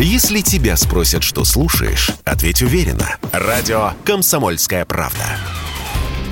Если тебя спросят, что слушаешь, ответь уверенно. Радио «Комсомольская правда».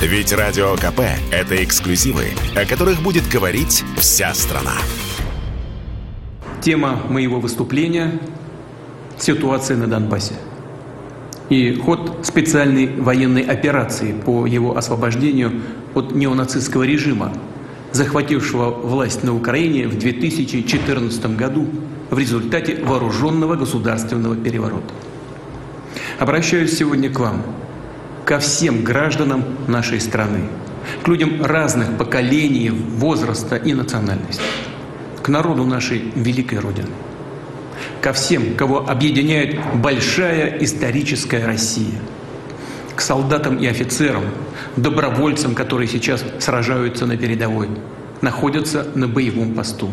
Ведь Радио КП – это эксклюзивы, о которых будет говорить вся страна. Тема моего выступления – ситуация на Донбассе и ход специальной военной операции по его освобождению от неонацистского режима, захватившего власть на Украине в 2014 году в результате вооруженного государственного переворота. Обращаюсь сегодня к вам, ко всем гражданам нашей страны, к людям разных поколений, возраста и национальности, к народу нашей великой Родины – ко всем, кого объединяет большая историческая Россия, к солдатам и офицерам, добровольцам, которые сейчас сражаются на передовой, находятся на боевом посту,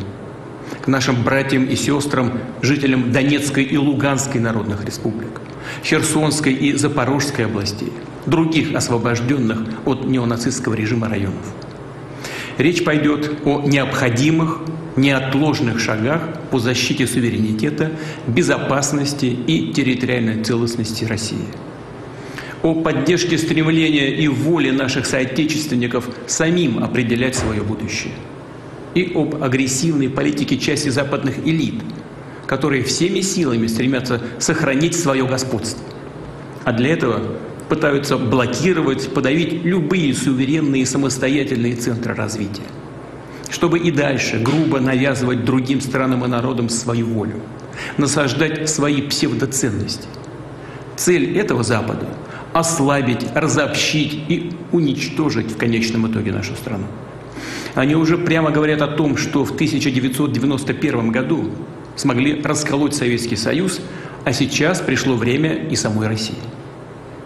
к нашим братьям и сестрам, жителям Донецкой и Луганской народных республик, Херсонской и Запорожской областей, других освобожденных от неонацистского режима районов. Речь пойдет о необходимых неотложных шагах по защите суверенитета, безопасности и территориальной целостности России. О поддержке стремления и воли наших соотечественников самим определять свое будущее. И об агрессивной политике части западных элит, которые всеми силами стремятся сохранить свое господство. А для этого пытаются блокировать, подавить любые суверенные самостоятельные центры развития чтобы и дальше грубо навязывать другим странам и народам свою волю, насаждать свои псевдоценности. Цель этого Запада – ослабить, разобщить и уничтожить в конечном итоге нашу страну. Они уже прямо говорят о том, что в 1991 году смогли расколоть Советский Союз, а сейчас пришло время и самой России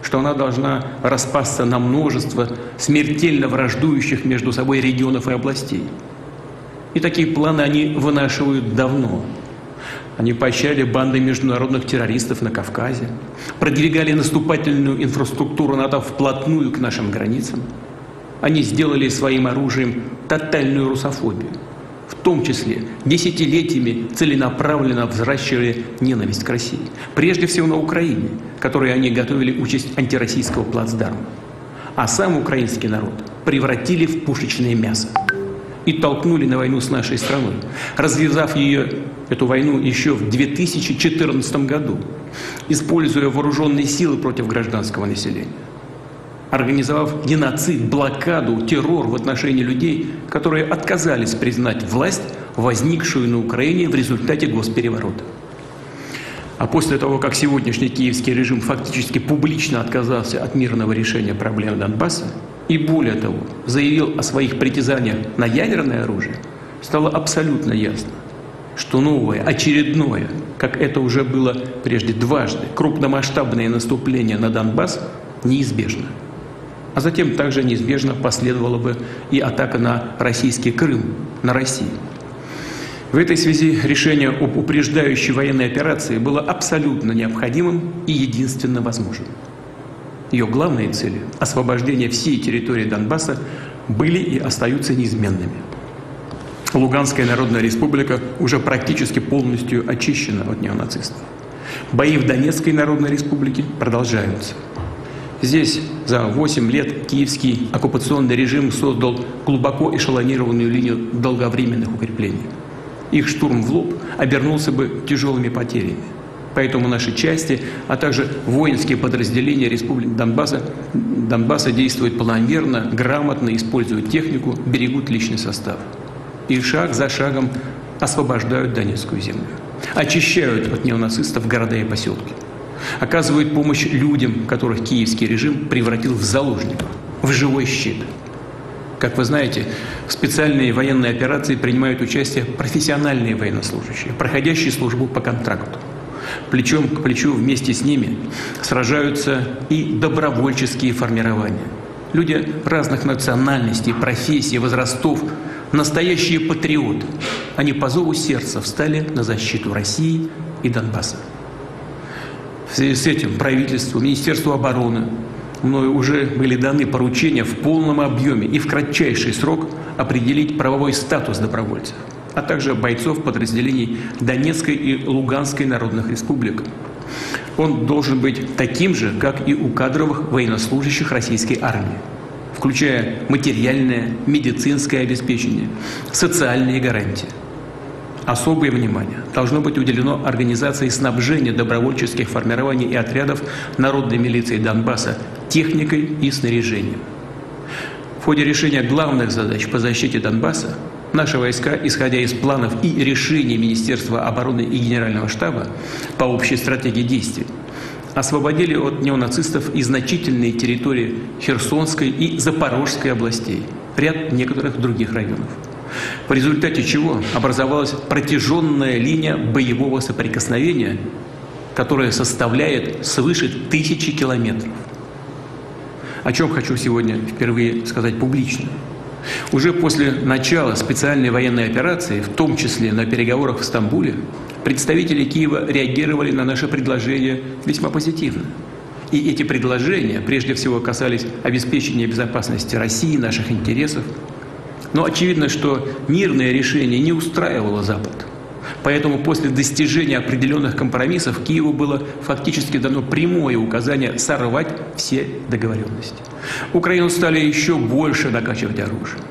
что она должна распасться на множество смертельно враждующих между собой регионов и областей. И такие планы они вынашивают давно. Они поощряли банды международных террористов на Кавказе, продвигали наступательную инфраструктуру НАТО вплотную к нашим границам. Они сделали своим оружием тотальную русофобию. В том числе десятилетиями целенаправленно взращивали ненависть к России. Прежде всего на Украине, которой они готовили участь антироссийского плацдарма. А сам украинский народ превратили в пушечное мясо и толкнули на войну с нашей страной, развязав ее, эту войну еще в 2014 году, используя вооруженные силы против гражданского населения, организовав геноцид, блокаду, террор в отношении людей, которые отказались признать власть, возникшую на Украине в результате госпереворота. А после того, как сегодняшний киевский режим фактически публично отказался от мирного решения проблем Донбасса, и более того, заявил о своих притязаниях на ядерное оружие, стало абсолютно ясно, что новое, очередное, как это уже было прежде дважды, крупномасштабное наступление на Донбасс неизбежно. А затем также неизбежно последовала бы и атака на российский Крым, на Россию. В этой связи решение об упреждающей военной операции было абсолютно необходимым и единственно возможным. Ее главные цели – освобождение всей территории Донбасса – были и остаются неизменными. Луганская Народная Республика уже практически полностью очищена от неонацистов. Бои в Донецкой Народной Республике продолжаются. Здесь за 8 лет киевский оккупационный режим создал глубоко эшелонированную линию долговременных укреплений. Их штурм в лоб обернулся бы тяжелыми потерями – Поэтому наши части, а также воинские подразделения Республики Донбасса, Донбасса действуют планомерно, грамотно, используют технику, берегут личный состав. И шаг за шагом освобождают Донецкую землю. Очищают от неонацистов города и поселки. Оказывают помощь людям, которых киевский режим превратил в заложников, в живой щит. Как вы знаете, в специальные военные операции принимают участие профессиональные военнослужащие, проходящие службу по контракту плечом к плечу вместе с ними сражаются и добровольческие формирования. Люди разных национальностей, профессий, возрастов, настоящие патриоты. Они по зову сердца встали на защиту России и Донбасса. Связи с этим правительству, Министерству обороны мною уже были даны поручения в полном объеме и в кратчайший срок определить правовой статус добровольцев а также бойцов подразделений Донецкой и Луганской народных республик. Он должен быть таким же, как и у кадровых военнослужащих российской армии, включая материальное, медицинское обеспечение, социальные гарантии. Особое внимание должно быть уделено организации снабжения добровольческих формирований и отрядов народной милиции Донбасса техникой и снаряжением. В ходе решения главных задач по защите Донбасса наши войска, исходя из планов и решений Министерства обороны и Генерального штаба по общей стратегии действий, освободили от неонацистов и значительные территории Херсонской и Запорожской областей, ряд некоторых других районов. В результате чего образовалась протяженная линия боевого соприкосновения, которая составляет свыше тысячи километров – о чем хочу сегодня впервые сказать публично. Уже после начала специальной военной операции, в том числе на переговорах в Стамбуле, представители Киева реагировали на наше предложение весьма позитивно. И эти предложения прежде всего касались обеспечения безопасности России, наших интересов. Но очевидно, что мирное решение не устраивало Запад – Поэтому после достижения определенных компромиссов Киеву было фактически дано прямое указание сорвать все договоренности. Украину стали еще больше накачивать оружием.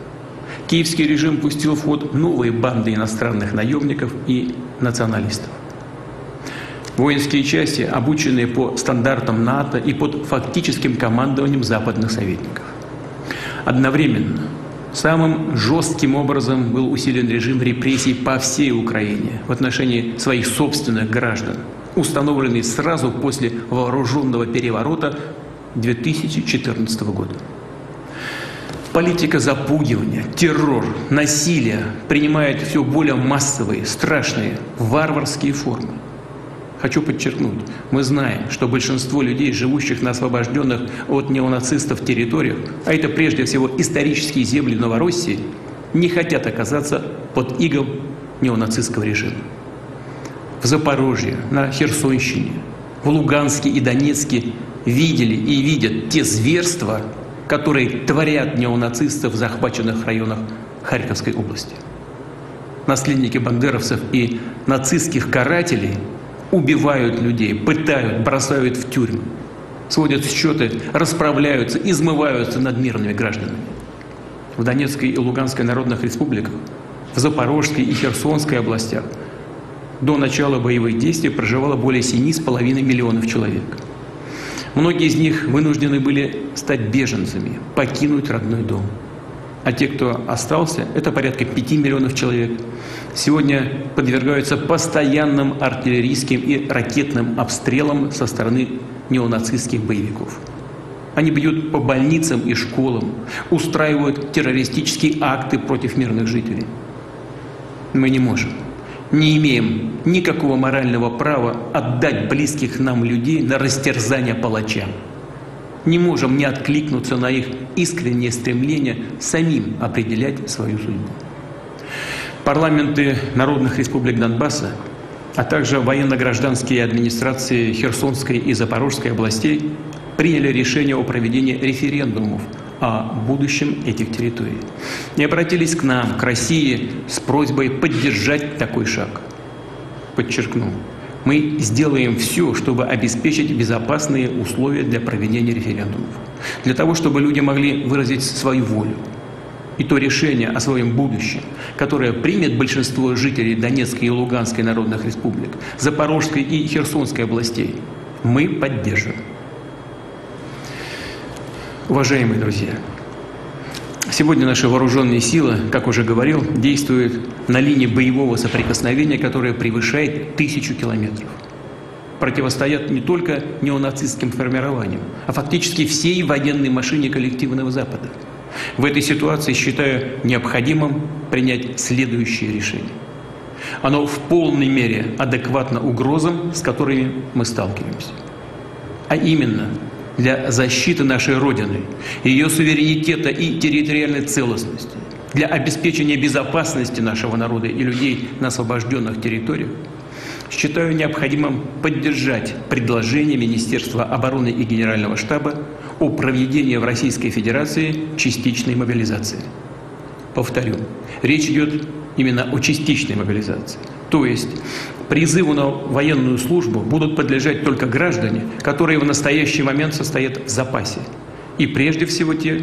Киевский режим пустил в ход новые банды иностранных наемников и националистов. Воинские части, обученные по стандартам НАТО и под фактическим командованием западных советников. Одновременно Самым жестким образом был усилен режим репрессий по всей Украине в отношении своих собственных граждан, установленный сразу после вооруженного переворота 2014 года. Политика запугивания, террор, насилие принимает все более массовые, страшные, варварские формы – Хочу подчеркнуть, мы знаем, что большинство людей, живущих на освобожденных от неонацистов территориях, а это прежде всего исторические земли Новороссии, не хотят оказаться под игом неонацистского режима. В Запорожье, на Херсонщине, в Луганске и Донецке видели и видят те зверства, которые творят неонацисты в захваченных районах Харьковской области. Наследники бандеровцев и нацистских карателей – убивают людей, пытают, бросают в тюрьмы, сводят счеты, расправляются, измываются над мирными гражданами. В Донецкой и Луганской народных республиках, в Запорожской и Херсонской областях до начала боевых действий проживало более 7,5 миллионов человек. Многие из них вынуждены были стать беженцами, покинуть родной дом. А те, кто остался, это порядка 5 миллионов человек – сегодня подвергаются постоянным артиллерийским и ракетным обстрелам со стороны неонацистских боевиков. Они бьют по больницам и школам, устраивают террористические акты против мирных жителей. Мы не можем, не имеем никакого морального права отдать близких нам людей на растерзание палачам. Не можем не откликнуться на их искреннее стремление самим определять свою судьбу. Парламенты народных республик Донбасса, а также военно-гражданские администрации Херсонской и Запорожской областей приняли решение о проведении референдумов о будущем этих территорий и обратились к нам, к России, с просьбой поддержать такой шаг. Подчеркну, мы сделаем все, чтобы обеспечить безопасные условия для проведения референдумов, для того, чтобы люди могли выразить свою волю, и то решение о своем будущем, которое примет большинство жителей Донецкой и Луганской народных республик, Запорожской и Херсонской областей, мы поддержим. Уважаемые друзья, сегодня наши вооруженные силы, как уже говорил, действуют на линии боевого соприкосновения, которая превышает тысячу километров. Противостоят не только неонацистским формированиям, а фактически всей военной машине коллективного Запада – в этой ситуации считаю необходимым принять следующее решение. Оно в полной мере адекватно угрозам, с которыми мы сталкиваемся. А именно, для защиты нашей Родины, ее суверенитета и территориальной целостности, для обеспечения безопасности нашего народа и людей на освобожденных территориях, считаю необходимым поддержать предложение Министерства обороны и Генерального штаба о проведении в Российской Федерации частичной мобилизации. Повторю, речь идет именно о частичной мобилизации. То есть призыву на военную службу будут подлежать только граждане, которые в настоящий момент состоят в запасе. И прежде всего те,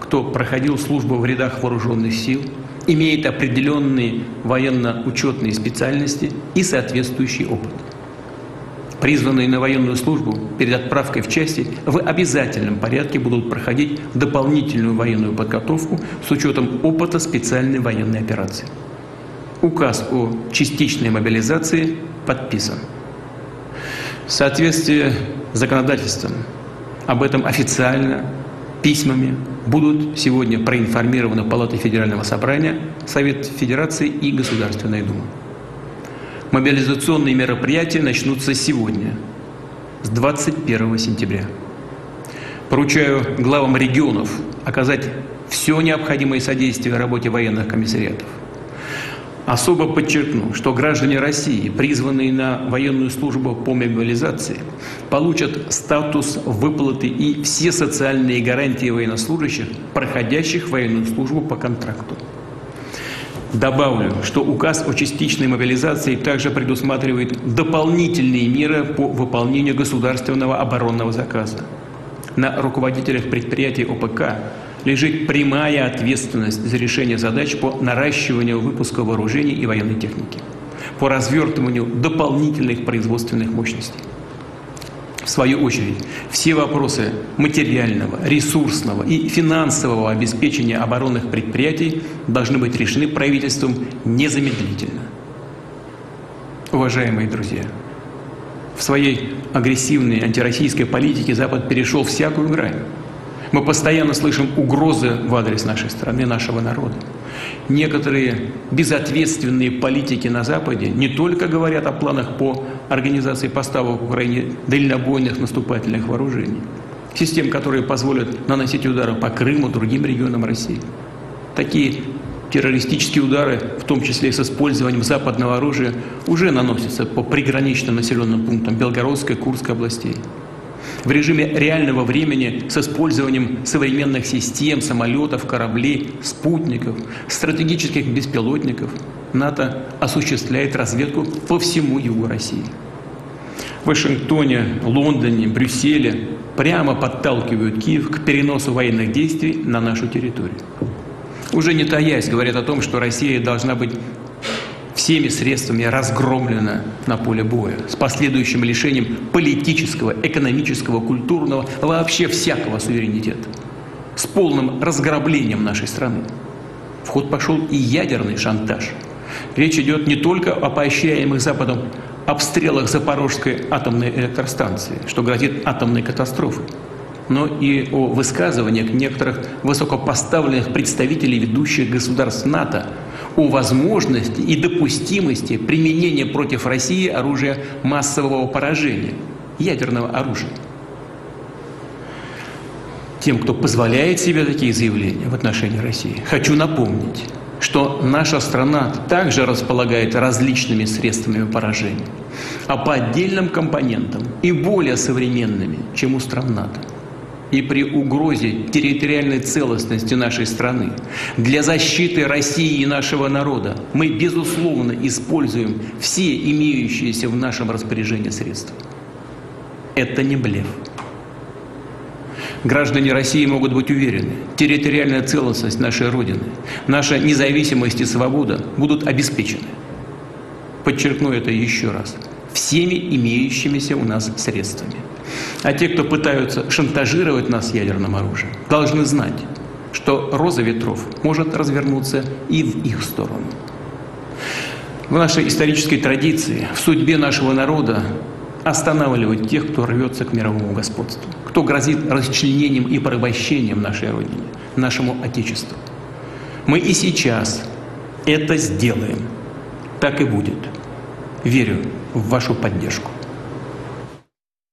кто проходил службу в рядах вооруженных сил, имеет определенные военно-учетные специальности и соответствующий опыт. Призванные на военную службу перед отправкой в части в обязательном порядке будут проходить дополнительную военную подготовку с учетом опыта специальной военной операции. Указ о частичной мобилизации подписан. В соответствии с законодательством об этом официально письмами будут сегодня проинформированы Палата Федерального собрания, Совет Федерации и Государственная Дума. Мобилизационные мероприятия начнутся сегодня, с 21 сентября. Поручаю главам регионов оказать все необходимое содействие работе военных комиссариатов – Особо подчеркну, что граждане России, призванные на военную службу по мобилизации, получат статус выплаты и все социальные гарантии военнослужащих, проходящих военную службу по контракту. Добавлю, что указ о частичной мобилизации также предусматривает дополнительные меры по выполнению государственного оборонного заказа. На руководителях предприятий ОПК лежит прямая ответственность за решение задач по наращиванию выпуска вооружений и военной техники, по развертыванию дополнительных производственных мощностей. В свою очередь, все вопросы материального, ресурсного и финансового обеспечения оборонных предприятий должны быть решены правительством незамедлительно. Уважаемые друзья, в своей агрессивной антироссийской политике Запад перешел всякую грань. Мы постоянно слышим угрозы в адрес нашей страны, нашего народа. Некоторые безответственные политики на Западе не только говорят о планах по организации поставок в Украине дальнобойных наступательных вооружений, систем, которые позволят наносить удары по Крыму, другим регионам России. Такие террористические удары, в том числе и с использованием западного оружия, уже наносятся по приграничным населенным пунктам Белгородской, Курской областей в режиме реального времени с использованием современных систем, самолетов, кораблей, спутников, стратегических беспилотников, НАТО осуществляет разведку по всему югу России. В Вашингтоне, Лондоне, Брюсселе прямо подталкивают Киев к переносу военных действий на нашу территорию. Уже не таясь, говорят о том, что Россия должна быть всеми средствами разгромлена на поле боя, с последующим лишением политического, экономического, культурного, вообще всякого суверенитета, с полным разграблением нашей страны. В ход пошел и ядерный шантаж. Речь идет не только о поощряемых Западом обстрелах Запорожской атомной электростанции, что грозит атомной катастрофой, но и о высказываниях некоторых высокопоставленных представителей ведущих государств НАТО о возможности и допустимости применения против России оружия массового поражения, ядерного оружия. Тем, кто позволяет себе такие заявления в отношении России, хочу напомнить, что наша страна также располагает различными средствами поражения, а по отдельным компонентам и более современными, чем у стран НАТО и при угрозе территориальной целостности нашей страны, для защиты России и нашего народа мы, безусловно, используем все имеющиеся в нашем распоряжении средства. Это не блеф. Граждане России могут быть уверены, территориальная целостность нашей Родины, наша независимость и свобода будут обеспечены. Подчеркну это еще раз. Всеми имеющимися у нас средствами. А те, кто пытаются шантажировать нас ядерным оружием, должны знать, что роза ветров может развернуться и в их сторону. В нашей исторической традиции, в судьбе нашего народа останавливать тех, кто рвется к мировому господству, кто грозит расчленением и порабощением нашей Родине, нашему Отечеству. Мы и сейчас это сделаем. Так и будет. Верю в вашу поддержку.